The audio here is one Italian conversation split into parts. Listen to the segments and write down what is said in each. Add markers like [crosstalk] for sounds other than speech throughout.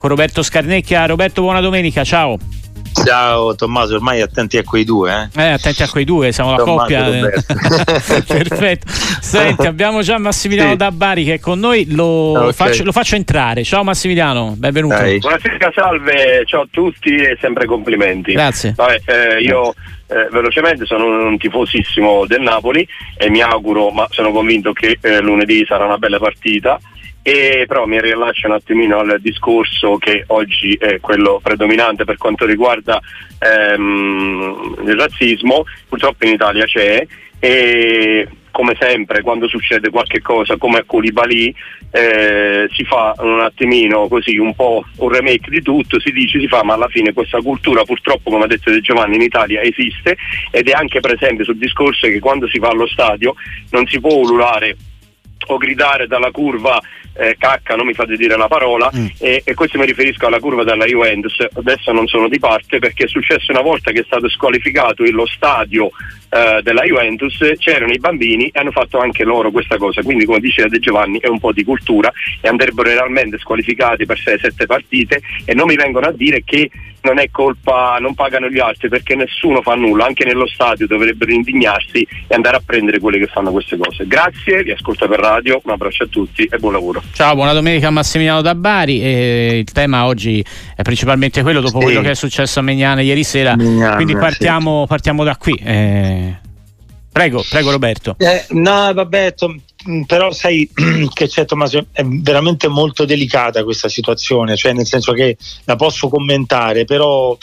con Roberto Scarnecchia. Roberto, buona domenica, ciao. Ciao Tommaso, ormai attenti a quei due. Eh, eh attenti a quei due, siamo la coppia. [laughs] [laughs] Perfetto. Senti, abbiamo già Massimiliano sì. da Bari che è con noi, lo, okay. faccio, lo faccio, entrare. Ciao Massimiliano, benvenuto. Dai. Buonasera, salve, ciao a tutti e sempre complimenti. Grazie. Vabbè, eh, io eh, velocemente sono un tifosissimo del Napoli e mi auguro, ma sono convinto che eh, lunedì sarà una bella partita e però mi rilascio un attimino al discorso che oggi è quello predominante per quanto riguarda ehm, il razzismo, purtroppo in Italia c'è e come sempre quando succede qualche cosa come a Koulibaly eh, si fa un attimino così un po' un remake di tutto, si dice, si fa, ma alla fine questa cultura purtroppo come ha detto De Giovanni in Italia esiste ed è anche presente sul discorso che quando si va allo stadio non si può ululare o gridare dalla curva eh, cacca, non mi fate dire la parola, mm. e, e, questo mi riferisco alla curva della Juventus. Adesso non sono di parte perché è successo una volta che è stato squalificato lo stadio eh, della Juventus, c'erano i bambini e hanno fatto anche loro questa cosa. Quindi, come diceva De Giovanni, è un po' di cultura e andrebbero realmente squalificati per 6-7 partite e non mi vengono a dire che non è colpa, non pagano gli altri perché nessuno fa nulla, anche nello stadio dovrebbero indignarsi e andare a prendere quelli che fanno queste cose. Grazie, vi ascolto per radio, un abbraccio a tutti e buon lavoro. Ciao, buona domenica a Massimiliano da Bari. E il tema oggi è principalmente quello dopo sì. quello che è successo a Megnane ieri sera. Mignane, Quindi partiamo, sì. partiamo, da qui. Eh, prego, prego Roberto. Eh, no, vabbè, Tom, però sai [clears throat] che c'è Tommaso, è veramente molto delicata questa situazione, cioè nel senso che la posso commentare, però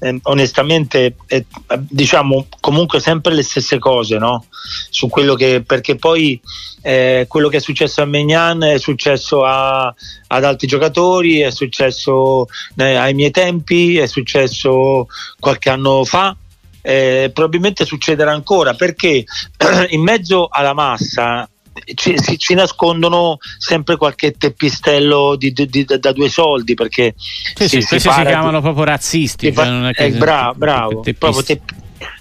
eh, onestamente è, diciamo comunque sempre le stesse cose, no? Su quello che, perché poi eh, quello che è successo a Megnan è successo a, ad altri giocatori, è successo eh, ai miei tempi, è successo qualche anno fa. Eh, probabilmente succederà ancora perché [clears throat] in mezzo alla massa ci, si, ci nascondono sempre qualche teppistello di, di, di, da due soldi perché sì, si, sì, questi si chiamano proprio razzisti cioè non è che, eh, bravo, bravo proprio te,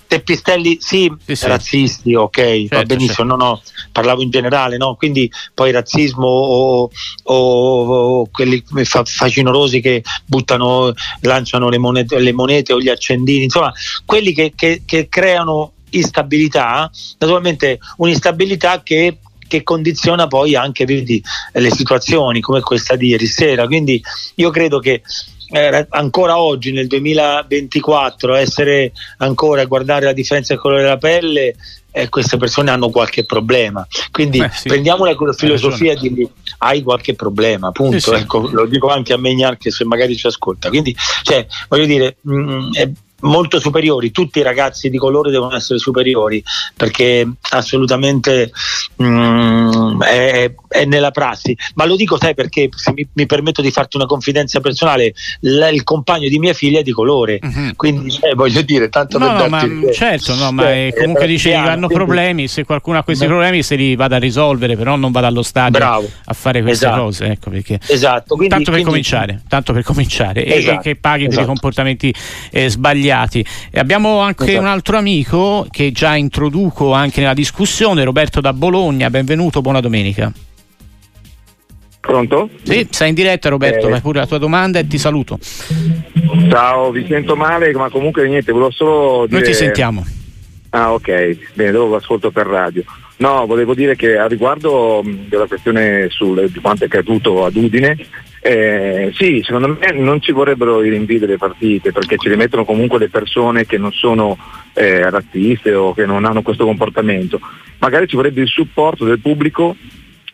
teppistelli sì, sì, sì, razzisti ok certo, va benissimo. Certo. no no parlavo in generale no? Quindi poi razzismo o, o, o quelli fa, facinorosi che buttano lanciano le monete, le monete o gli accendini insomma quelli che, che, che creano instabilità naturalmente un'instabilità che che condiziona poi anche vedi, le situazioni come questa di ieri sera. Quindi io credo che eh, ancora oggi nel 2024 essere ancora a guardare la differenza del colore della pelle eh, queste persone hanno qualche problema quindi eh, sì. prendiamola con la filosofia di hai qualche problema punto sì, sì. Ecco, lo dico anche a Megnar che se magari ci ascolta quindi cioè, voglio dire mh, mm, è, molto superiori, tutti i ragazzi di colore devono essere superiori perché assolutamente mm, è, è, nella prassi. Ma lo dico, sai perché, se mi, mi permetto di farti una confidenza personale, l- il compagno di mia figlia è di colore, uh-huh. quindi eh, voglio dire, tanto no, per no, darti, ma, certo, no, ma eh, comunque dicevi che hanno problemi, se qualcuno ha questi problemi se li vada a risolvere, però non vada allo stadio Bravo. a fare queste esatto. cose, ecco perché. Esatto, quindi, tanto per quindi, cominciare, tanto per cominciare esatto, e, e, esatto. che paghi esatto. per i comportamenti eh, sbagliati sbagliati. E abbiamo anche esatto. un altro amico che già introduco anche nella discussione, Roberto da Bologna. Benvenuto, buona domenica. Pronto? Sì, sei in diretta Roberto, eh. fai pure la tua domanda e ti saluto. Ciao, vi sento male, ma comunque niente, volevo solo dire... Noi ti sentiamo. Ah ok, bene, dopo lo ascolto per radio. No, volevo dire che a riguardo della questione sul, di quanto è accaduto ad Udine, eh, sì, secondo me non ci vorrebbero i rinvii delle partite perché ci rimettono comunque le persone che non sono eh, razziste o che non hanno questo comportamento. Magari ci vorrebbe il supporto del pubblico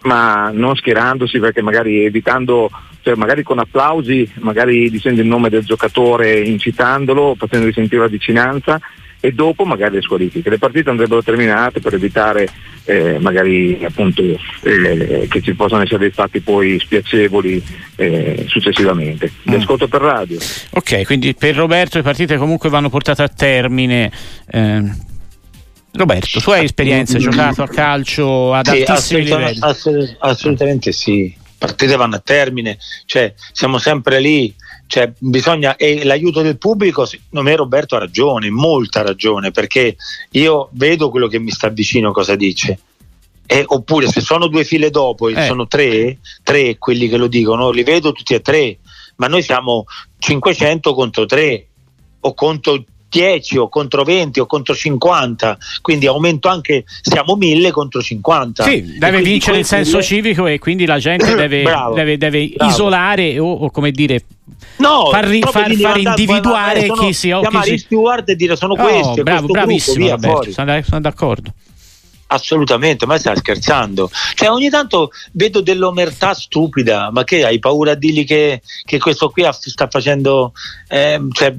ma non schierandosi perché magari evitando, cioè magari con applausi, magari dicendo il nome del giocatore, incitandolo, facendogli sentire la vicinanza e dopo magari le squalifiche. Le partite andrebbero terminate per evitare eh, magari appunto eh, che ci possano essere dei fatti poi spiacevoli eh, successivamente. Vi mm. ascolto per radio. Ok, quindi per Roberto le partite comunque vanno portate a termine. Eh, Roberto, tu hai esperienza, hai giocato a calcio ad sì, altissimi livelli? Assolut- assolutamente sì, partite vanno a termine, cioè siamo sempre lì cioè, bisogna, e l'aiuto del pubblico, secondo me Roberto ha ragione, molta ragione, perché io vedo quello che mi sta vicino cosa dice. E, oppure se sono due file dopo e eh. sono tre, tre quelli che lo dicono, li vedo tutti e tre. ma noi siamo 500 contro 3 o contro 10 o contro 20 o contro 50, quindi aumento anche, siamo 1000 contro 50. Sì, deve vincere il senso mille... civico e quindi la gente [coughs] deve, bravo, deve, deve bravo. isolare o, o, come dire... No, far, far, far individuare sono, chi si chiamare chi si... steward e dire sono oh, questi bravo, bravissimo gruppo, sono, sono d'accordo assolutamente, ma stai scherzando? Cioè, ogni tanto vedo dell'omertà stupida, ma che hai paura a dirgli che, che questo qui sta facendo, eh, cioè,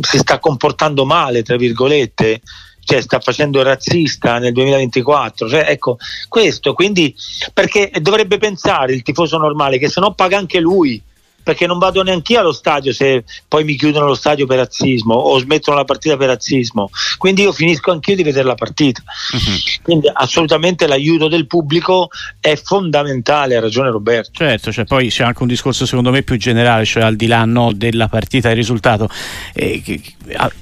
si sta comportando male, tra virgolette, cioè sta facendo razzista nel 2024. Cioè, ecco, questo quindi perché dovrebbe pensare il tifoso normale che se no paga anche lui perché non vado neanche io allo stadio se poi mi chiudono lo stadio per razzismo o smettono la partita per razzismo. Quindi io finisco anch'io di vedere la partita. Uh-huh. Quindi assolutamente l'aiuto del pubblico è fondamentale, ha ragione Roberto. Certo, cioè poi c'è anche un discorso secondo me più generale, cioè al di là no, della partita e risultato. Eh,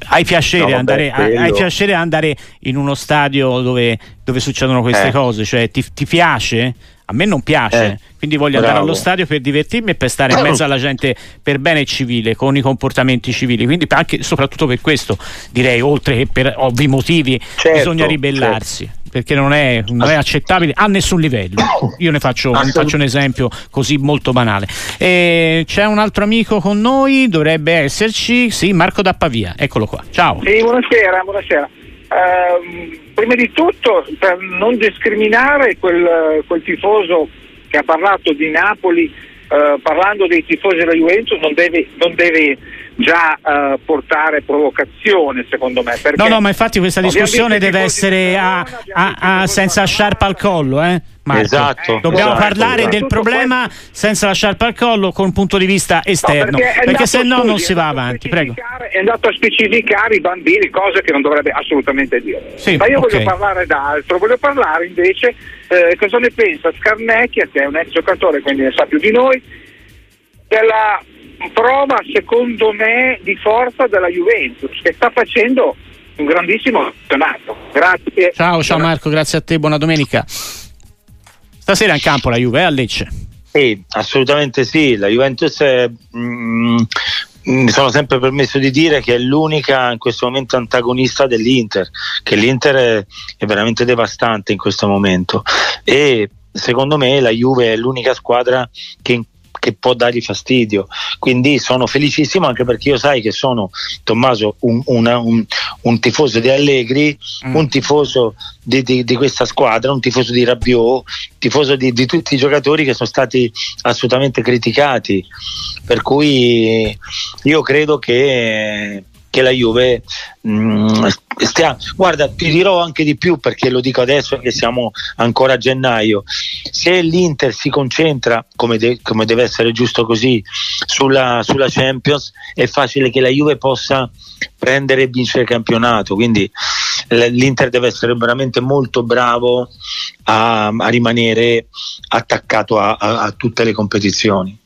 hai, piacere no, andare, hai, hai piacere andare in uno stadio dove, dove succedono queste eh. cose? Cioè ti, ti piace? A me non piace, eh, quindi voglio bravo. andare allo stadio per divertirmi e per stare in mezzo alla [coughs] gente per bene civile, con i comportamenti civili. Quindi anche soprattutto per questo direi, oltre che per ovvi motivi, certo, bisogna ribellarsi. Certo. Perché non è, non è, accettabile a nessun livello. Io ne faccio, ne faccio un esempio così molto banale. E c'è un altro amico con noi, dovrebbe esserci, sì, Marco da Pavia. Eccolo qua. Ciao. Sì, buonasera, buonasera. Uh, prima di tutto per non discriminare quel, quel tifoso che ha parlato di Napoli Uh, parlando dei tifosi della Juventus non deve, non deve già uh, portare provocazione secondo me no no ma infatti questa discussione deve essere a, a, a, senza sciarpa al collo eh? Marco. Esatto, Dobbiamo esatto, parlare esatto. del problema senza la sciarpa al collo con un punto di vista esterno, no, perché, perché se no non si va avanti. Prego. È andato a specificare i bambini, cose che non dovrebbe assolutamente dire. Sì, Ma io okay. voglio parlare d'altro, voglio parlare invece eh, cosa ne pensa Scarnecchia, che è un ex giocatore, quindi ne sa più di noi, della prova secondo me di forza della Juventus, che sta facendo un grandissimo campionato. Grazie. Ciao, ciao Marco, grazie a te, buona domenica. Stasera in campo la Juve è a Lecce. Sì, assolutamente sì. La Juventus è, mm, mi sono sempre permesso di dire che è l'unica in questo momento antagonista dell'Inter, che l'Inter è, è veramente devastante in questo momento e secondo me la Juve è l'unica squadra che in che può dargli fastidio. Quindi sono felicissimo anche perché io sai che sono Tommaso un, una, un, un tifoso di Allegri, mm. un tifoso di, di, di, questa squadra, un tifoso di Rabiot, tifoso di, di, tutti i giocatori che sono stati assolutamente criticati. Per cui io credo che che la Juve mh, mm, stia, guarda ti dirò anche di più perché lo dico adesso che siamo ancora a gennaio. Se l'Inter si concentra come, de- come deve essere giusto così sulla, sulla, Champions è facile che la Juve possa prendere e vincere il campionato. Quindi l'Inter deve essere veramente molto bravo a, a rimanere attaccato a, a, a tutte le competizioni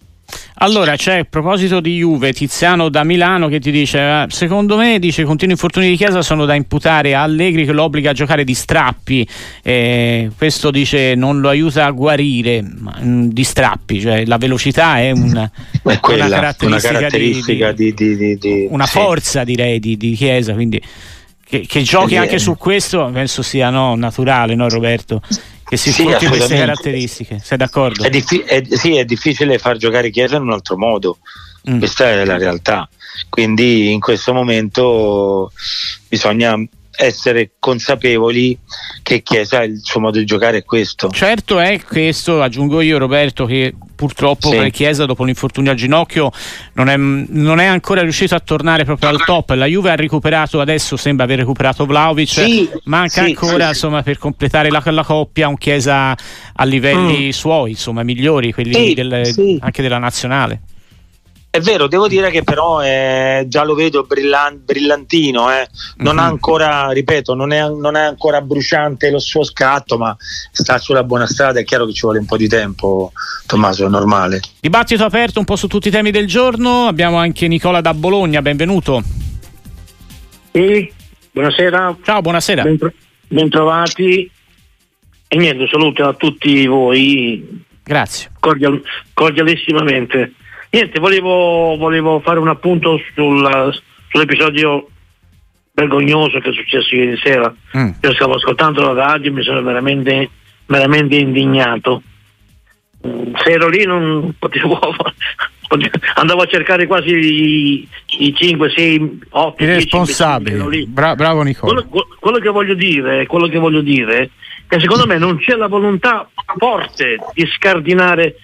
allora c'è a proposito di Juve Tiziano da Milano che ti dice eh, secondo me dice continui infortuni di Chiesa sono da imputare a Allegri che lo obbliga a giocare di strappi eh, questo dice non lo aiuta a guarire ma, mh, mm, di strappi cioè la velocità è [laughs] una, è quella, una caratteristica, una caratteristica di, di, di, di, una sì. forza direi di, Chiesa quindi che, che giochi anche su questo penso sia no, naturale no Roberto che si sì, queste caratteristiche. Sei d'accordo? È, diffi- è, sì, è difficile far giocare Chiesa in un altro modo. Mm. Questa è la realtà. Quindi in questo momento bisogna essere consapevoli che Chiesa il suo modo di giocare è questo. Certo è questo, aggiungo io Roberto, che purtroppo sì. Chiesa dopo l'infortunio al ginocchio non è, non è, ancora riuscito a tornare proprio al top. La Juve ha recuperato adesso, sembra aver recuperato Vlaovic, sì, manca sì, ancora insomma, per completare la, la, coppia un Chiesa a livelli mm. suoi, insomma migliori, quelli del, anche della nazionale. È vero, devo dire che però è, già lo vedo brillan- brillantino, eh. non mm-hmm. ha ancora, ripeto, non è, non è, ancora bruciante lo suo scatto, ma sta sulla buona strada. È chiaro che ci vuole un po' di tempo, Tommaso, è normale. Dibattito aperto un po' su tutti i temi del giorno. Abbiamo anche Nicola da Bologna, benvenuto. Sì, buonasera. Ciao, buonasera. Ben, bentrovati. E niente, saluto a tutti voi. Grazie. Cordial, cordialissimamente. Niente, volevo, volevo, fare un appunto sul, sull'episodio vergognoso che è successo ieri sera. Mm. Io stavo ascoltando la radio e mi sono veramente, veramente indignato. Se ero lì non potevo, [laughs] andavo a cercare quasi i, i 5, 6, 8 i responsabili. Bra- bravo Nicola. Quello, quello, che voglio dire, quello che voglio dire è che secondo me non c'è la volontà forte di scardinare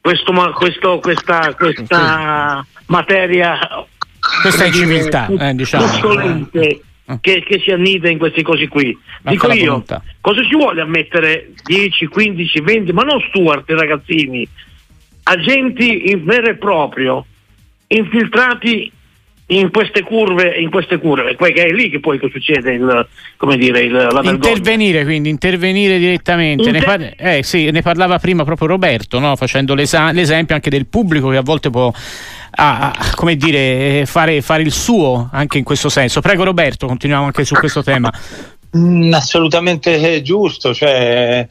questo, questo, questa, questa materia questa è civiltà eh, diciamo. Eh. Che, che, si annida in queste cose qui. Ma Dico io, volontà. cosa ci vuole a mettere 10, 15, 20, ma non Stuart ragazzini, agenti in vero e proprio, infiltrati in queste curve, in queste curve, poi che è lì che poi succede il, come dire, il, la Intervenire quindi, intervenire direttamente. Inter- ne, par- eh, sì, ne, parlava prima proprio Roberto, no? facendo l'esa- l'esempio anche del pubblico che a volte può a, come dire, fare, fare il suo anche in questo senso. Prego Roberto, continuiamo anche su questo tema. Mm, assolutamente giusto, cioè,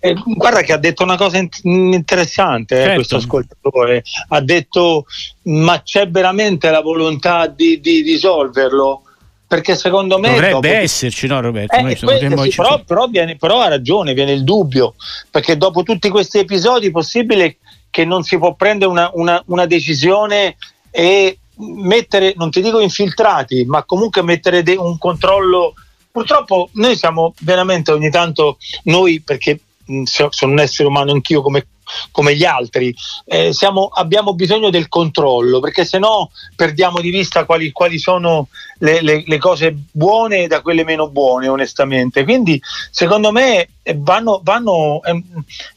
eh, guarda che ha detto una cosa in- interessante eh, certo. questo ascoltatore, ha detto ma c'è veramente la volontà di, di risolverlo? Perché secondo me dovrebbe dopo... esserci, no Roberto? Eh, que- sì, però, però, viene, però ha ragione, viene il dubbio, perché dopo tutti questi episodi è possibile che non si può prendere una, una, una decisione e mettere, non ti dico infiltrati, ma comunque mettere de- un controllo purtroppo noi siamo veramente ogni tanto noi perché sono un essere umano anch'io come come gli altri, eh, siamo, abbiamo bisogno del controllo perché se no perdiamo di vista quali, quali sono le, le, le, cose buone da quelle meno buone onestamente. Quindi secondo me eh, vanno, vanno, eh,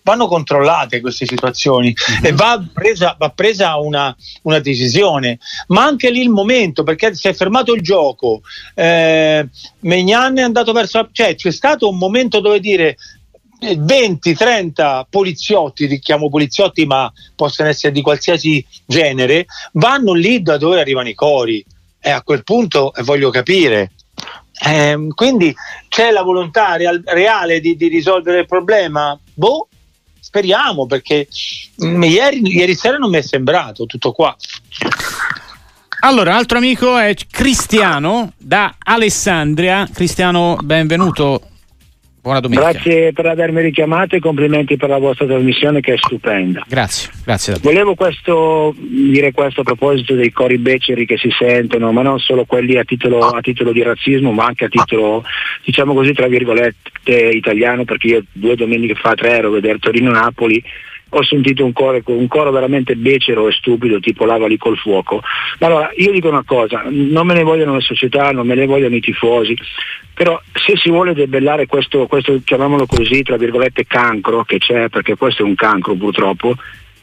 vanno controllate queste situazioni mm-hmm. e va presa, va presa una, una, decisione, ma anche lì il momento perché si è fermato il gioco, eh, Megnan è andato verso, cioè c'è stato un momento dove dire 20-30 poliziotti, li chiamo poliziotti ma possono essere di qualsiasi genere, vanno lì da dove arrivano i cori e a quel punto eh, voglio capire. Eh, quindi c'è la volontà real, reale di, di, risolvere il problema? Boh, speriamo perché mh, mm, ieri, ieri sera non mi è sembrato tutto qua. Allora, l'altro amico è Cristiano da Alessandria. Cristiano, benvenuto Buona domenica. Grazie per avermi richiamato e complimenti per la vostra trasmissione che è stupenda. Grazie, grazie. Volevo questo, dire questo a proposito dei cori beceri che si sentono, ma non solo quelli a titolo, a titolo di razzismo, ma anche a titolo, diciamo così, tra virgolette, italiano, perché io due domeniche fa tre ero a vedere Torino-Napoli ho sentito un coro, un coro, veramente becero e stupido, tipo lavali col fuoco. Ma allora, io dico una cosa, non me ne vogliono le società, non me ne vogliono i tifosi, però se si vuole debellare questo, questo chiamiamolo così, tra virgolette, cancro che c'è, perché questo è un cancro purtroppo,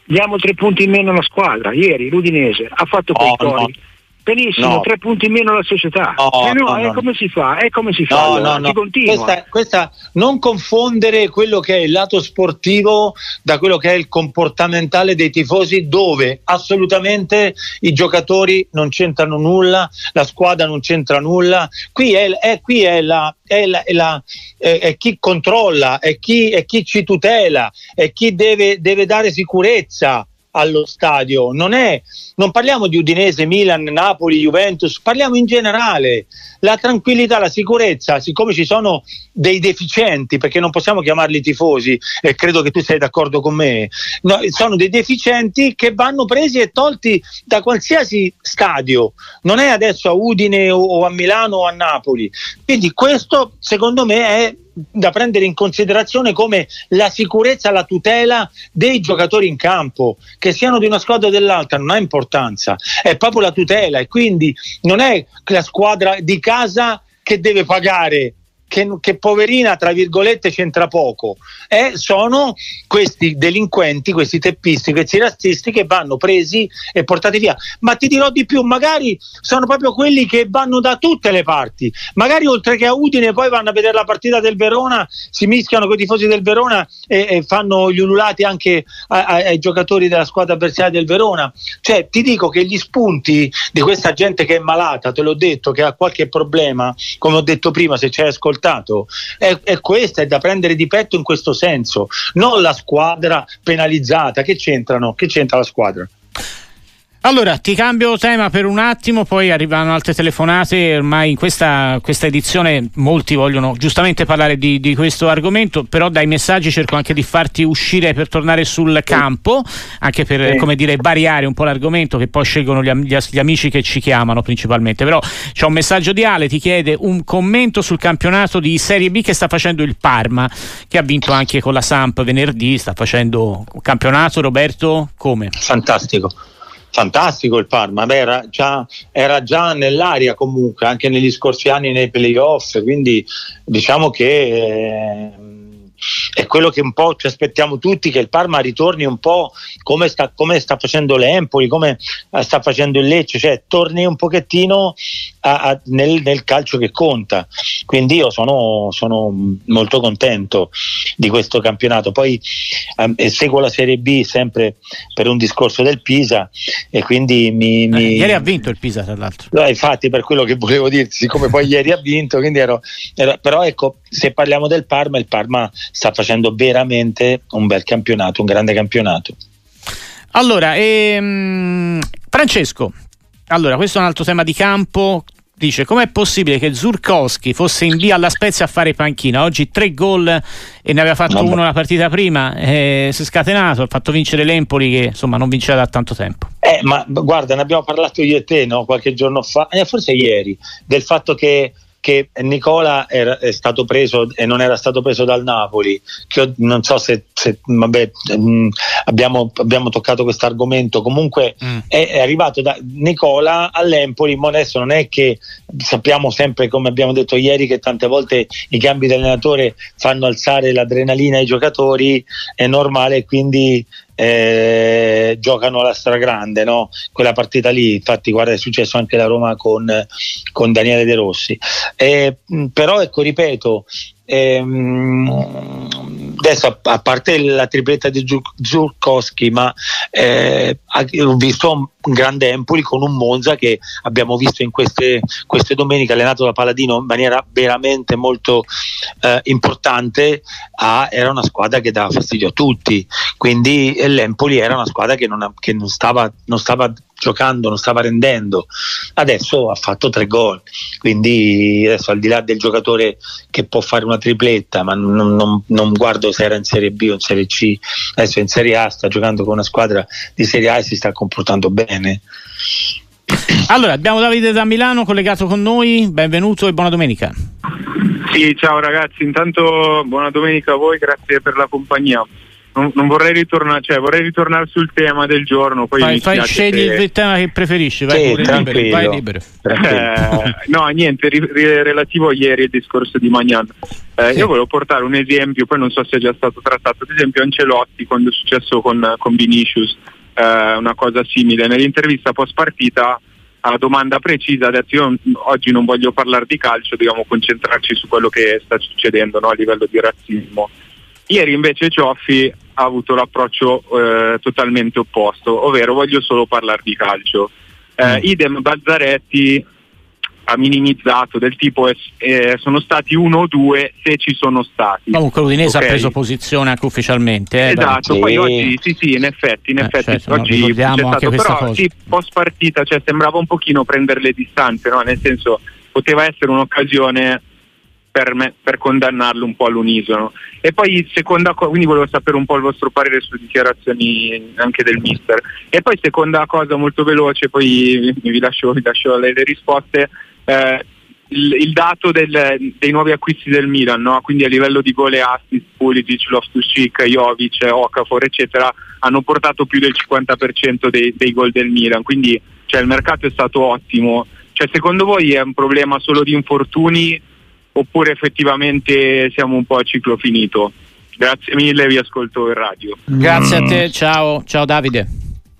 diamo tre punti in meno alla squadra. Ieri l'Udinese ha fatto quei oh, cori. No Benissimo, no. tre punti in meno alla società. No, eh no, no, no. come si fa? È come si fa? Allora, no. Questa, questa, non confondere quello che è il lato sportivo da quello che è il comportamentale dei tifosi, dove assolutamente i giocatori non c'entrano nulla, la squadra non c'entra nulla. Qui è, è, qui è, la, è, la, è, la, è chi controlla, è chi, è chi ci tutela, è chi deve, deve dare sicurezza allo stadio, non, è, non parliamo di Udinese, Milan, Napoli, Juventus, parliamo in generale. La tranquillità, la sicurezza, siccome ci sono dei deficienti, perché non possiamo chiamarli tifosi, e credo che tu sei d'accordo con me, no, sono dei deficienti che vanno presi e tolti da qualsiasi stadio, non è adesso a Udine o, o a Milano o a Napoli. Quindi questo secondo me è da prendere in considerazione come la sicurezza, la tutela dei giocatori in campo, che siano di una squadra o dell'altra, non ha importanza, è proprio la tutela e quindi non è la squadra di casa che deve pagare che, che, poverina, tra virgolette, c'entra poco. Eh, sono questi delinquenti, questi teppisti, questi razzisti che vanno presi e portati via. Ma ti dirò di più, magari sono proprio quelli che vanno da tutte le parti. Magari oltre che a Udine poi vanno a vedere la partita del Verona, si mischiano con i tifosi del Verona e, e fanno gli ululati anche a, a, ai giocatori della squadra avversaria del Verona. Cioè, ti dico che gli spunti di questa gente che è malata, te l'ho detto, che ha qualche problema, come ho detto prima, se hai ascoltato, ascoltato. È, è questa, è da prendere di petto in questo senso, non la squadra penalizzata. Che c'entrano? Che c'entra la squadra? Allora, ti cambio tema per un attimo, poi arrivano altre telefonate. Ormai in questa, questa edizione molti vogliono giustamente parlare di, di, questo argomento, però dai messaggi cerco anche di farti uscire per tornare sul campo, anche per sì. come dire variare un po' l'argomento che poi scelgono gli, gli, gli amici che ci chiamano principalmente. Però c'è un messaggio di Ale, ti chiede un commento sul campionato di Serie B che sta facendo il Parma, che ha vinto anche con la Samp venerdì, sta facendo un campionato Roberto come? Fantastico fantastico il Parma, Beh, era, già, era, già, nell'aria comunque anche negli scorsi anni nei playoff, quindi diciamo che eh, è quello che un po' ci aspettiamo tutti, che il Parma ritorni un po' come sta, come sta facendo l'Empoli, come eh, sta facendo il Lecce, cioè torni un pochettino a, a, nel, nel, calcio che conta. Quindi io sono, sono, molto contento di questo campionato. Poi eh, seguo la Serie B sempre per un discorso del Pisa e quindi mi... mi... Eh, ieri ha vinto il Pisa tra l'altro. No, infatti per quello che volevo dirti, siccome poi ieri ha vinto, quindi ero, ero, però ecco, se parliamo del Parma, il Parma sta facendo veramente un bel campionato, un grande campionato. Allora, ehm, Francesco, allora questo è un altro tema di campo. Dice com'è possibile che Zurkowski fosse in via alla Spezia a fare panchina? Oggi tre gol e ne aveva fatto Vabbè. uno la partita prima, eh, si è scatenato, ha fatto vincere l'Empoli che insomma non vinceva da tanto tempo. Eh, ma guarda, ne abbiamo parlato io e te no? qualche giorno fa, eh, forse ieri, del fatto che che Nicola era, è stato preso e non era stato preso dal Napoli, che non so se, se vabbè, mh, mm, abbiamo, abbiamo, toccato questo argomento, comunque mm. è, è, arrivato da Nicola all'Empoli, ma adesso non è che sappiamo sempre, come abbiamo detto ieri, che tante volte i cambi di allenatore fanno alzare l'adrenalina ai giocatori, è normale, quindi eh, giocano alla stragrande, no? quella partita lì, infatti guarda è successo anche la Roma con, con Daniele De Rossi. Eh, però ecco, ripeto, ehm, adesso a, parte la tripletta di Zurkowski, ma eh, ho visto un grande Empoli con un Monza che abbiamo visto in queste, queste domeniche allenato da Paladino in maniera veramente molto eh, importante. Ah, era una squadra che dava fastidio a tutti, quindi l'Empoli era una squadra che non, che non stava, non stava giocando, non stava rendendo. Adesso ha fatto tre gol, quindi adesso al di là del giocatore che può fare una tripletta, ma non, non, non, guardo se era in Serie B o in Serie C, adesso in Serie A sta giocando con una squadra di Serie A e si sta comportando bene. Allora, abbiamo Davide da Milano collegato con noi, benvenuto e buona domenica. Sì, ciao ragazzi, intanto buona domenica a voi, grazie per la compagnia non, non, vorrei ritornare, cioè vorrei ritornare sul tema del giorno. Poi fai, fai scegli se... il tema che preferisci, vai, sì, libero, vai libero. Eh, no, niente, ri, ri, relativo a ieri il discorso di Magnan. Eh, sì. Io volevo portare un esempio, poi non so se è già stato trattato, ad esempio Ancelotti quando è successo con, con Vinicius, eh, una cosa simile. Nell'intervista post partita a domanda precisa, adesso io oggi non voglio parlare di calcio, dobbiamo concentrarci su quello che sta succedendo no, a livello di razzismo. Ieri invece Cioffi ha avuto l'approccio eh, totalmente opposto, ovvero voglio solo parlare di calcio. Eh, mm. Idem Bazzaretti ha minimizzato del tipo eh, sono stati uno o due se ci sono stati. Comunque l'Udinese okay. ha preso posizione anche ufficialmente. Eh, esatto, sì. poi oggi sì sì in effetti, in eh, effetti certo, oggi c'è stato, però cosa. sì, post partita cioè, sembrava un pochino prendere le distanze, no? nel senso poteva essere un'occasione per, me, per, condannarlo un po' all'unisono. E poi seconda cosa, quindi volevo sapere un po' il vostro parere sulle dichiarazioni anche del mister. E poi seconda cosa molto veloce, poi vi lascio, vi lascio le, le, risposte. Eh, il, il, dato del, dei nuovi acquisti del Milan, no? quindi a livello di gol e assist, Pulisic, Loftus-Cheek, Jovic, Okafor, eccetera, hanno portato più del 50% dei, dei gol del Milan, quindi cioè, il mercato è stato ottimo. Cioè, secondo voi è un problema solo di infortuni oppure effettivamente siamo un po' a ciclo finito. Grazie mille, vi ascolto in radio. Grazie a te, ciao, ciao Davide.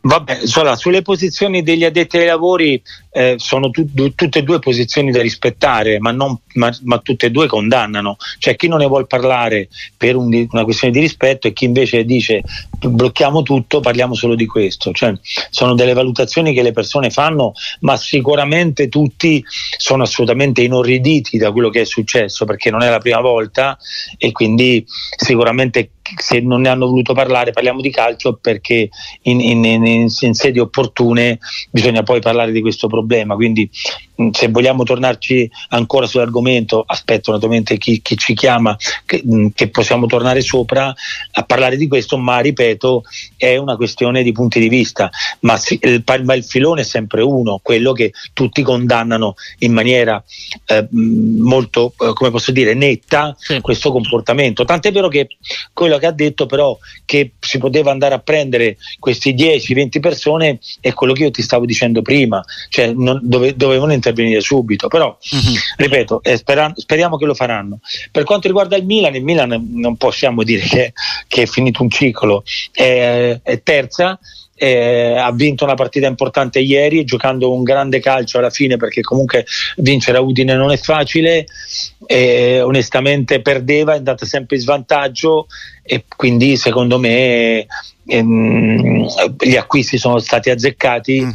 Vabbè, sulle posizioni degli addetti ai lavori eh, sono tu, du, tutte e due posizioni da rispettare, ma, non, ma, ma, tutte e due condannano. C'è chi non ne vuole parlare per un, una questione di rispetto e chi invece dice blocchiamo tutto, parliamo solo di questo. Cioè, sono delle valutazioni che le persone fanno, ma sicuramente tutti sono assolutamente inorriditi da quello che è successo perché non è la prima volta e quindi sicuramente se non ne hanno voluto parlare parliamo di calcio perché in, in, in, in sedi opportune bisogna poi parlare di questo problema. Quindi mm, se vogliamo tornarci ancora sull'argomento, aspetto naturalmente chi, chi ci chiama, che, che, possiamo tornare sopra a parlare di questo, ma ripeto, è una questione di punti di vista, ma, il, ma il filone è sempre uno, quello che tutti condannano in maniera eh, molto, eh, come posso dire, netta sì. questo comportamento. Tant'è vero che quello che ha detto però che si poteva andare a prendere questi 10-20 persone è quello che io ti stavo dicendo prima, cioè non, dove, dovevano intervenire subito, però uh-huh. ripeto, eh, spera, speriamo che lo faranno. Per quanto riguarda il Milan, il Milan non possiamo dire che, che è finito un ciclo, è, è terza, eh, ha vinto una partita importante ieri giocando un grande calcio alla fine perché comunque vincere a Udine non è facile e onestamente perdeva è andata sempre in svantaggio e quindi secondo me ehm, gli acquisti sono stati azzeccati mm.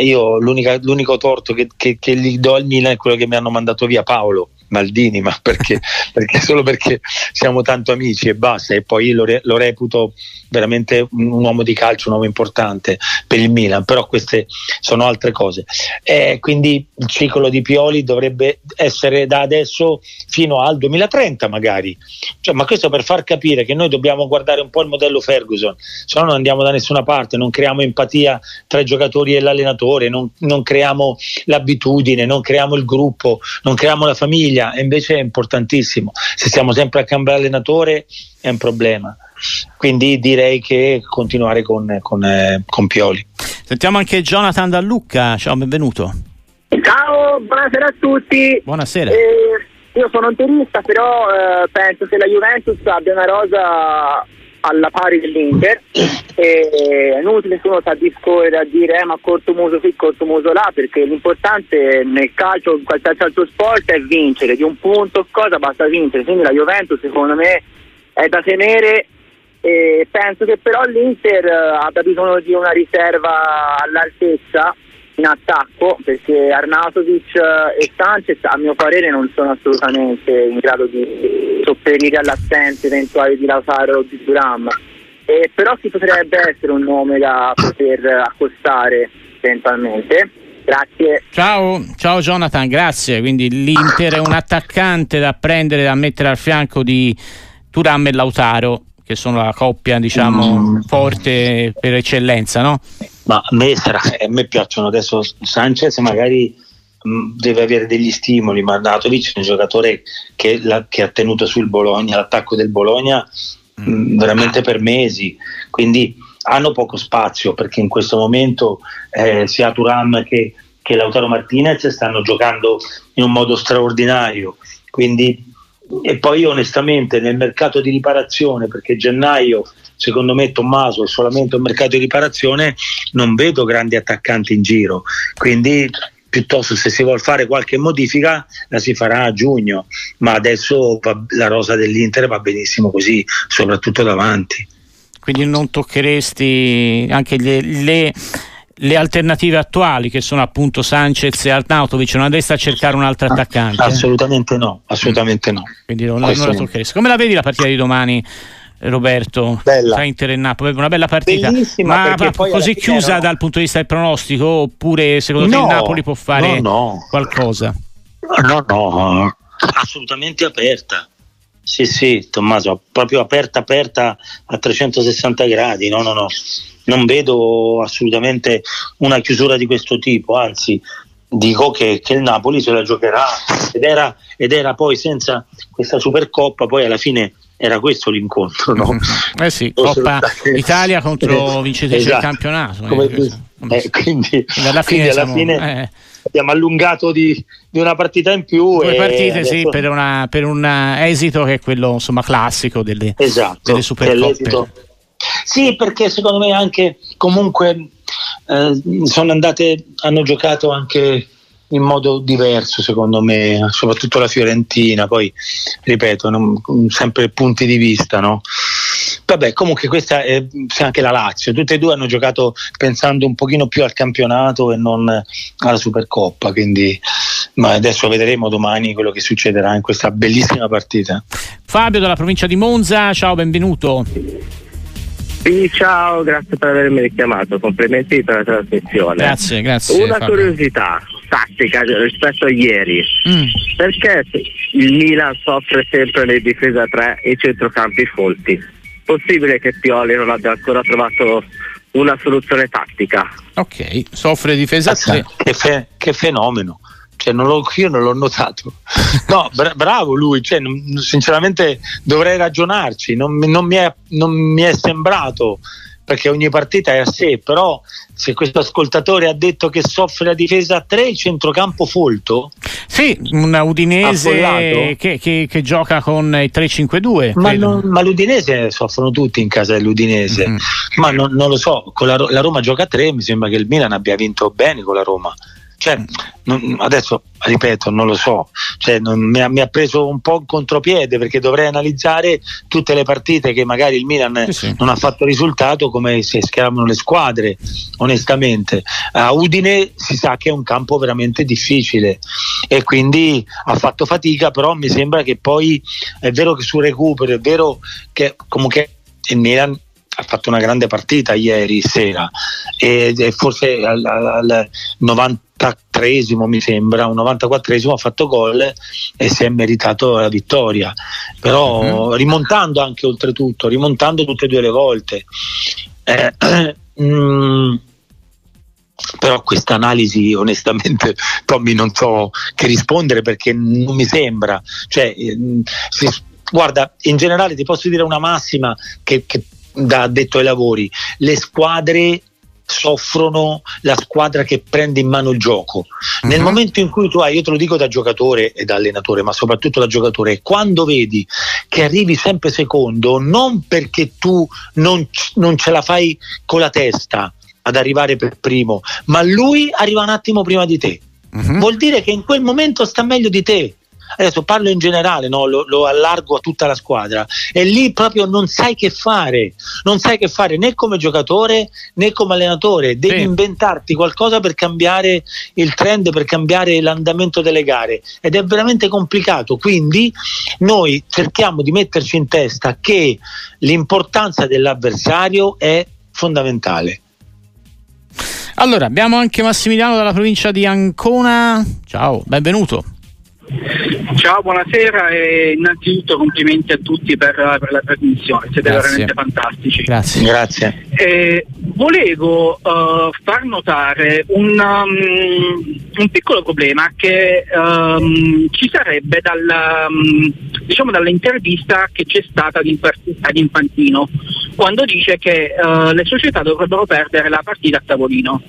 Io l'unico torto che, che, che gli do al Milan è quello che mi hanno mandato via Paolo Maldini, ma perché, [laughs] perché, solo perché siamo tanto amici e basta. E poi lo, re, lo, reputo veramente un uomo di calcio, un uomo importante per il Milan, però queste sono altre cose. Eh, quindi il ciclo di Pioli dovrebbe essere da adesso fino al 2030 magari. Cioè, ma questo per far capire che noi dobbiamo guardare un po' il modello Ferguson, se no non andiamo da nessuna parte, non creiamo empatia tra i giocatori e l'allenatore, non, non creiamo l'abitudine, non creiamo il gruppo, non creiamo la famiglia famiglia e invece è importantissimo. Se stiamo sempre a cambiare allenatore è un problema. Quindi direi che continuare con, con, eh, con Pioli. Sentiamo anche Jonathan da Lucca, ciao, benvenuto. Ciao, buonasera a tutti. Buonasera. Eh, io sono interista, però eh, penso che la Juventus abbia una rosa alla pari dell'Inter [coughs] è inutile che uno sta a discorrere a dire eh, ma corto muso qui, corto muso là perché l'importante nel calcio, in qualsiasi altro sport è vincere di un punto cosa basta vincere? Quindi la Juventus secondo me è da tenere e penso che però l'Inter eh, abbia bisogno di una riserva all'altezza in attacco perché Arnautovic eh, e Sanchez a mio parere non sono assolutamente in grado di sopperire all'assenza eventuale di Lautaro o di Duram eh, però ci potrebbe essere un nome da poter accostare eventualmente Grazie. Ciao, ciao Jonathan, grazie. Quindi l'Inter è un attaccante da prendere, da mettere al fianco di Turam e Lautaro, che sono la coppia, diciamo, mm. forte per eccellenza, no? Ma a me, sarà, a me piacciono adesso Sanchez, magari mm, deve avere degli stimoli, ma Natovic è un giocatore che, la, che ha tenuto sul Bologna, l'attacco del Bologna mh, mm, veramente per mesi, quindi hanno poco spazio perché in questo momento eh, sia Turam che, che Lautaro Martinez stanno giocando in un modo straordinario, quindi e poi onestamente nel mercato di riparazione, perché gennaio secondo me Tommaso è solamente un mercato di riparazione, non vedo grandi attaccanti in giro, quindi piuttosto se si vuole fare qualche modifica la si farà a giugno, ma adesso la rosa dell'Inter va benissimo così, soprattutto davanti. Quindi non toccheresti anche le, le le alternative attuali che sono appunto Sanchez e Arnautovic non andresti a cercare un altro attaccante? Assolutamente no, assolutamente no. Quindi non, non la toccheresti. Come la vedi la partita di domani? Roberto bella. tra Inter e Napoli una bella partita Bellissima, ma, così chiusa era... dal punto di vista del pronostico oppure secondo no, te il Napoli può fare no, no. qualcosa no no assolutamente aperta sì sì Tommaso proprio aperta aperta a 360 gradi no no no non vedo assolutamente una chiusura di questo tipo anzi dico che, che il Napoli se la giocherà ed era, ed era poi senza questa Supercoppa poi alla fine era questo l'incontro, no? [laughs] Eh sì, Coppa Italia contro [laughs] vincitrice esatto. del campionato. Eh, Come, eh, quindi, alla fine, quindi alla fine eh. Abbiamo allungato di, di, una partita in più. Due partite, adesso... sì, per, una, per, un esito che è quello insomma, classico delle, esatto, delle Supercoppe. Sì, perché secondo me anche comunque eh, sono andate, hanno giocato anche in modo diverso secondo me, soprattutto la Fiorentina, poi ripeto, non, sempre punti di vista, no? Vabbè, comunque questa è anche la Lazio, tutte e due hanno giocato pensando un pochino più al campionato e non alla Supercoppa, quindi ma adesso vedremo domani quello che succederà in questa bellissima partita. Fabio dalla provincia di Monza, ciao, benvenuto. Sì, ciao, grazie per avermi richiamato, complimenti per la trasmissione. Grazie, grazie. Una Fabio. curiosità tattica rispetto a ieri, mm. perché il Milan soffre sempre le difese a tre e i centrocampi folti? Possibile che Pioli non abbia ancora trovato una soluzione tattica? Ok, soffre difesa a tre. Che, fe- che fenomeno. Cioè, non lo, io non l'ho notato. [laughs] No, bra- bravo lui, cioè, non, sinceramente dovrei ragionarci, non, non, mi è, non, mi è, sembrato perché ogni partita è a sé, però se questo ascoltatore ha detto che soffre la difesa a 3, il centrocampo folto? Sì, una Udinese che, che, che, gioca con il 3-5-2. Ma, non, ma, l'Udinese soffrono tutti in casa dell'Udinese, mm-hmm. ma non, non, lo so, la, la Roma gioca a 3, mi sembra che il Milan abbia vinto bene con la Roma. Cioè, non, adesso ripeto, non lo so, cioè, non, mi, ha, mi, ha, preso un po' in contropiede perché dovrei analizzare tutte le partite che magari il Milan sì, sì. non ha fatto risultato come si schieravano le squadre, onestamente. A Udine si sa che è un campo veramente difficile e quindi ha fatto fatica, però mi sembra che poi è vero che sul recupero, è vero che comunque il Milan ha fatto una grande partita ieri sera. E, e forse al, al 93esimo mi sembra, un 94esimo ha fatto gol e si è meritato la vittoria. Però uh-huh. rimontando anche oltretutto rimontando tutte e due le volte eh, [clears throat] mm, però questa analisi onestamente [laughs] Tommy non so che rispondere perché non mi sembra. Cioè, mm, si, guarda in generale ti posso dire una massima che, che da addetto ai lavori, le squadre soffrono la squadra che prende in mano il gioco. Uh-huh. Nel momento in cui tu hai, io te lo dico da giocatore e da allenatore, ma soprattutto da giocatore, quando vedi che arrivi sempre secondo, non perché tu non, non ce la fai con la testa ad arrivare per primo, ma lui arriva un attimo prima di te. Uh-huh. Vuol dire che in quel momento sta meglio di te adesso parlo in generale, no? lo, lo, allargo a tutta la squadra, e lì proprio non sai che fare, non sai che fare né come giocatore né come allenatore, devi sì. inventarti qualcosa per cambiare il trend, per cambiare l'andamento delle gare ed è veramente complicato, quindi noi cerchiamo di metterci in testa che l'importanza dell'avversario è fondamentale. Allora, abbiamo anche Massimiliano dalla provincia di Ancona. Ciao, benvenuto. Ciao, buonasera e innanzitutto complimenti a tutti per, per la trasmissione, siete Grazie. veramente fantastici. Grazie. Grazie. Eh, volevo uh, far notare un, um, un, piccolo problema che um, ci sarebbe dal, um, diciamo dall'intervista che c'è stata ad, ad Infantino, quando dice che uh, le società dovrebbero perdere la partita a tavolino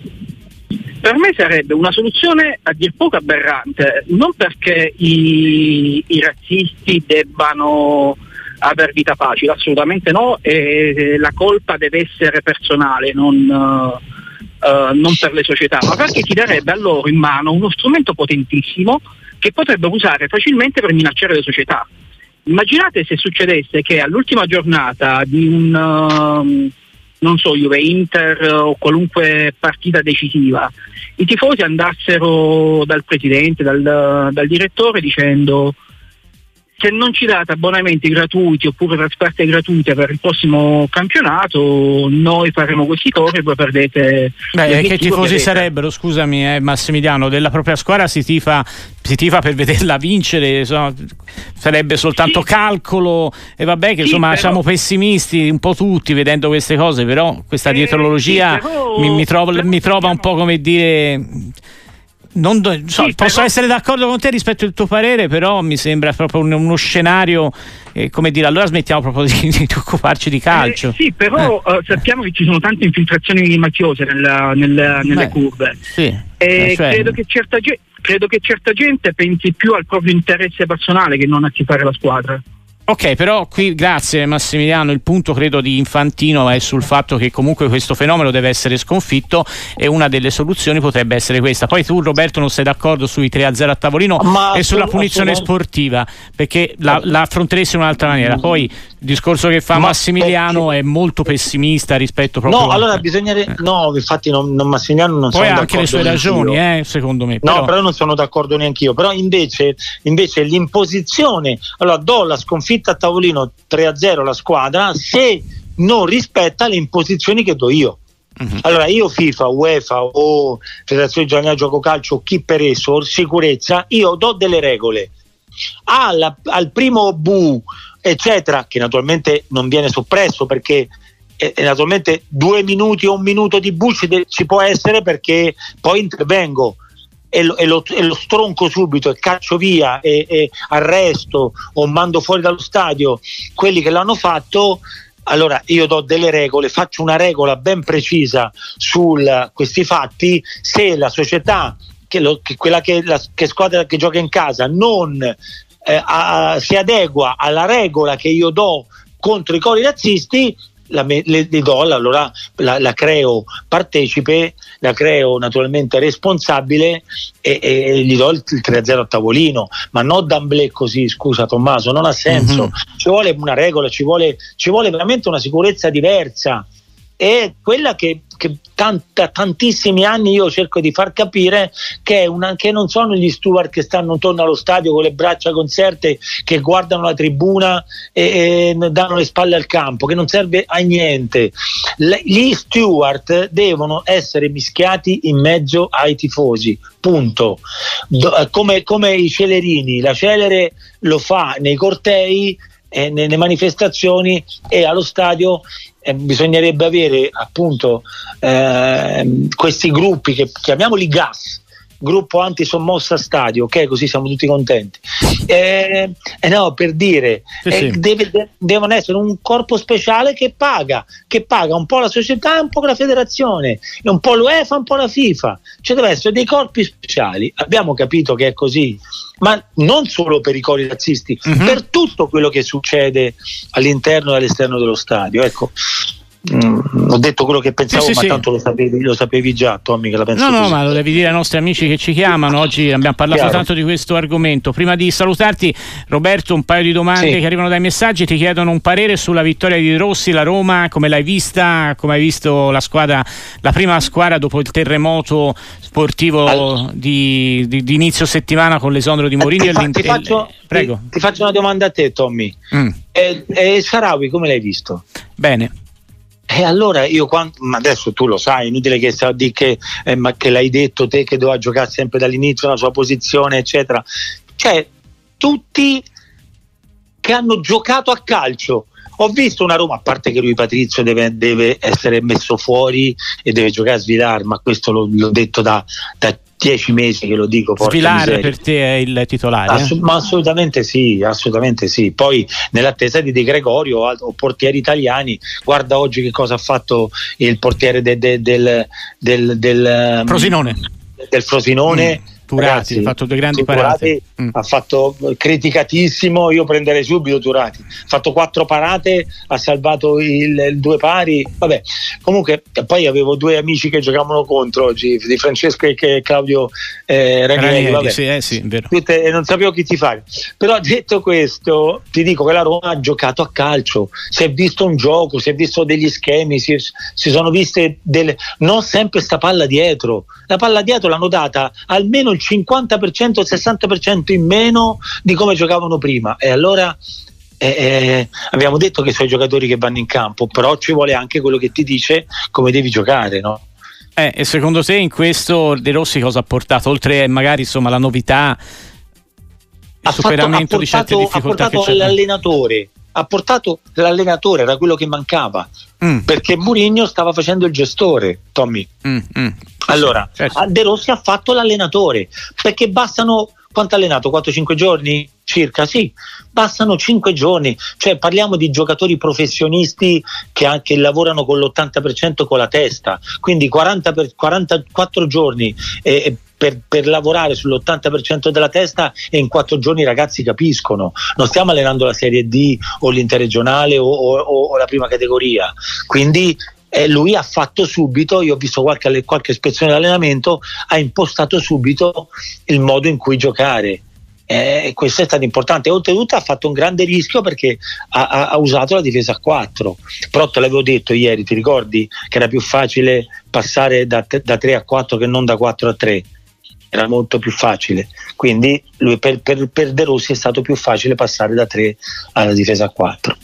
per me sarebbe una soluzione a dir poco aberrante, non perché i, i razzisti debbano aver vita facile, assolutamente no, e la colpa deve essere personale, non, uh, non per le società, ma perché ti darebbe a loro in mano uno strumento potentissimo che potrebbero usare facilmente per minacciare le società. Immaginate se succedesse che all'ultima giornata di un... Uh, non so, Juve Inter o qualunque partita decisiva, i tifosi andassero dal presidente, dal, dal direttore dicendo se non ci date abbonamenti gratuiti oppure trasferte gratuite per il prossimo campionato, noi faremo questi tori e voi perdete. Beh, che tifosi che sarebbero, scusami, eh, Massimiliano, della propria squadra si tifa, si tifa per vederla vincere, insomma, sarebbe soltanto sì. calcolo e vabbè che sì, insomma però... siamo pessimisti un po' tutti vedendo queste cose, però questa dietrologia eh, sì, però... mi, mi, trova, mi trova un po' come dire non, so, sì, posso però... essere d'accordo con te rispetto al tuo parere, però mi sembra proprio un, uno scenario, eh, come dire, allora smettiamo proprio di, di occuparci di calcio. Eh, sì, però eh. uh, sappiamo che ci sono tante infiltrazioni mafiose nella, nella, nelle Beh, curve. Sì, e eh, cioè... credo, che certa, credo che certa gente pensi più al proprio interesse personale che non a chi fare la squadra. Ok, però qui grazie Massimiliano, il punto credo di Infantino è sul fatto che comunque questo fenomeno deve essere sconfitto e una delle soluzioni potrebbe essere questa. Poi tu Roberto non sei d'accordo sui 3-0 a tavolino Ma e sulla punizione sportiva perché la, la affronteresti in un'altra maniera. Poi il discorso che fa Ma Massimiliano perché... è molto pessimista rispetto proprio No, a... allora bisognerebbe eh. no, infatti non, non Massimiliano non Poi ha anche le sue ragioni, eh, secondo me. Però... No, però non sono d'accordo neanche io, però invece, invece l'imposizione, allora do la sconfitta sconfitta a tavolino 3-0 la squadra, se non rispetta le imposizioni che do io. Uh-huh. Allora io FIFA, UEFA o Federazione Giovanile Gioco Calcio, chi per esso, sicurezza, io do delle regole. Alla, al primo bu, eccetera, che naturalmente non viene soppresso perché e, e naturalmente due minuti o un minuto di bu ci, de- ci può essere perché poi intervengo e lo, e, lo, e lo, stronco subito e caccio via e, e, arresto o mando fuori dallo stadio quelli che l'hanno fatto allora io do delle regole, faccio una regola ben precisa su questi fatti, se la società, che lo, che quella che, la, che squadra che gioca in casa non eh, a, si adegua alla regola che io do contro i cori razzisti, la, le, le do, allora la, la, creo partecipe, la creo naturalmente responsabile e, e gli do il, il 3-0 a tavolino, ma non d'amblè così, scusa Tommaso, non ha senso, mm-hmm. ci vuole una regola, ci vuole, ci vuole veramente una sicurezza diversa è quella che, che da tantissimi anni io cerco di far capire che, una, che, non sono gli steward che stanno intorno allo stadio con le braccia concerte che guardano la tribuna e, e danno le spalle al campo, che non serve a niente. Le, gli steward devono essere mischiati in mezzo ai tifosi, punto. Do, come, come i celerini, la celere lo fa nei cortei eh, nelle manifestazioni e allo stadio eh, bisognerebbe avere appunto eh, questi gruppi che chiamiamoli gas gruppo anti-sommossa stadio, ok? Così siamo tutti contenti. Eh, eh no, per dire, sì, eh, sì. Deve, de, devono essere un corpo speciale che paga, che paga un po' la società un po' la federazione, un po' l'UEFA, un po' la FIFA. Cioè deve essere dei corpi speciali. Abbiamo capito che è così, ma non solo per i cori razzisti, uh-huh. per tutto quello che succede all'interno e all'esterno dello stadio. Ecco, Mm, ho detto quello che pensavo, sì, sì, ma sì. tanto lo sapevi, lo sapevi, già, Tommy, che la penso No, così. no, ma lo devi dire ai nostri amici che ci chiamano. Oggi abbiamo parlato Chiaro. tanto di questo argomento. Prima di salutarti, Roberto, un paio di domande che arrivano dai messaggi. Ti chiedono un parere sulla vittoria di Rossi, la Roma, come l'hai vista? Come hai visto la squadra, la prima squadra dopo il terremoto sportivo allora. di, di, di, inizio settimana con l'esonero di Mourinho eh, ti, fa, ti, faccio, Prego. Ti, ti, faccio una domanda a te, Tommy. Mm. E, e Sarawi, come l'hai visto? Bene. E allora io quando, ma adesso tu lo sai, inutile che dire che, eh, ma che l'hai detto te che doveva giocare sempre dall'inizio la sua posizione, eccetera. Cioè, tutti che hanno giocato a calcio. Ho visto una Roma, a parte che lui Patrizio deve, deve essere messo fuori e deve giocare a svidare, ma questo l'ho, l'ho detto da, da dieci mesi che lo dico. Svilare per te è il titolare? Assu-? Ma assolutamente sì, assolutamente sì. Poi nell'attesa di De Gregorio o portieri italiani, guarda oggi che cosa ha fatto il portiere de- de- del, del, del, Frosinone. Del Frosinone. Mm Turati ha fatto due grandi parate. Mm. Ha fatto criticatissimo, io prenderei subito Turati. Ha fatto quattro parate, ha salvato il, il due pari. Vabbè, comunque poi avevo due amici che giocavano contro oggi, di Francesco e Claudio eh, Ranieri. Vabbè. Sì, eh, sì, Tutte, non sapevo chi ti fare. Però detto questo, ti dico che la Roma ha giocato a calcio, si è visto un gioco, si è visto degli schemi, si, si sono viste delle. non sempre sta palla dietro. La palla dietro l'hanno data almeno il 50% o il 60% in meno di come giocavano prima. E allora eh, eh, abbiamo detto che sono i giocatori che vanno in campo, però ci vuole anche quello che ti dice come devi giocare, no? Eh, e secondo te in questo De Rossi cosa ha portato? Oltre magari insomma la novità, il superamento fatto, di certe difficoltà ha portato l'allenatore ha portato l'allenatore, era quello che mancava, mm. perché Murigno stava facendo il gestore, Tommy. Mm, mm. Allora, certo. De Rossi ha fatto l'allenatore, perché bastano quanto ha allenato? 4-5 giorni? Circa, sì, bastano 5 giorni, cioè parliamo di giocatori professionisti che, anche lavorano con l'80% con la testa, quindi 40 per, 44 giorni eh, per, per, lavorare sull'80% della testa e in 4 giorni i ragazzi capiscono, non stiamo allenando la Serie D o l'interregionale o, o, o la prima categoria, quindi eh, lui ha fatto subito, io ho visto qualche, qualche ispezione di ha impostato subito il modo in cui giocare. Eh, questo è stato importante. Oltretutto ha fatto un grande rischio perché ha, ha, ha, usato la difesa a 4. Però te l'avevo detto ieri, ti ricordi che era più facile passare da, da 3 a 4 che non da 4 a 3? Era molto più facile. Quindi lui, per, per, per De Rossi è stato più facile passare da 3 alla difesa a 4.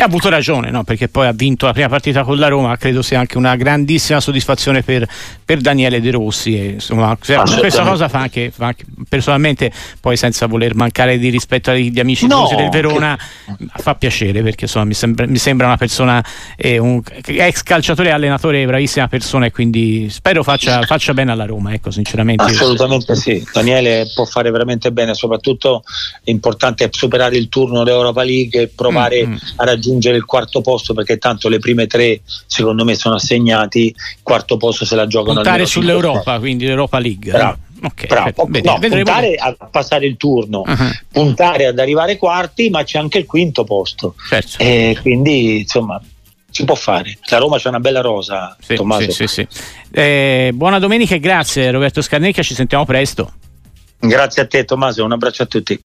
E ha avuto ragione, no? perché poi ha vinto la prima partita con la Roma, credo sia anche una grandissima soddisfazione per, per Daniele De Rossi. E, insomma, questa cosa fa anche, fa anche, personalmente, poi senza voler mancare di rispetto agli amici no, del Verona, che... fa piacere perché insomma, mi, sembra, mi sembra una persona, eh, un ex calciatore e allenatore, bravissima persona e quindi spero faccia, faccia bene alla Roma, ecco, sinceramente. Assolutamente sì, Daniele può fare veramente bene, soprattutto è importante superare il turno dell'Europa League e provare mm-hmm. a raggiungere il quarto posto perché tanto le prime tre secondo me sono assegnati, il quarto posto se la giocano. Puntare sull'Europa, quindi l'Europa League. Bravo. Eh? Okay, Bravo. No, puntare a passare il turno, uh-huh. puntare ad arrivare quarti, ma c'è anche il quinto posto. Certo. E quindi insomma si può fare. La Roma c'è una bella rosa, sì, Tommaso. Sì, sì, eh, buona domenica e grazie Roberto Scarnecchia, ci sentiamo presto. Grazie a te Tommaso, un abbraccio a tutti.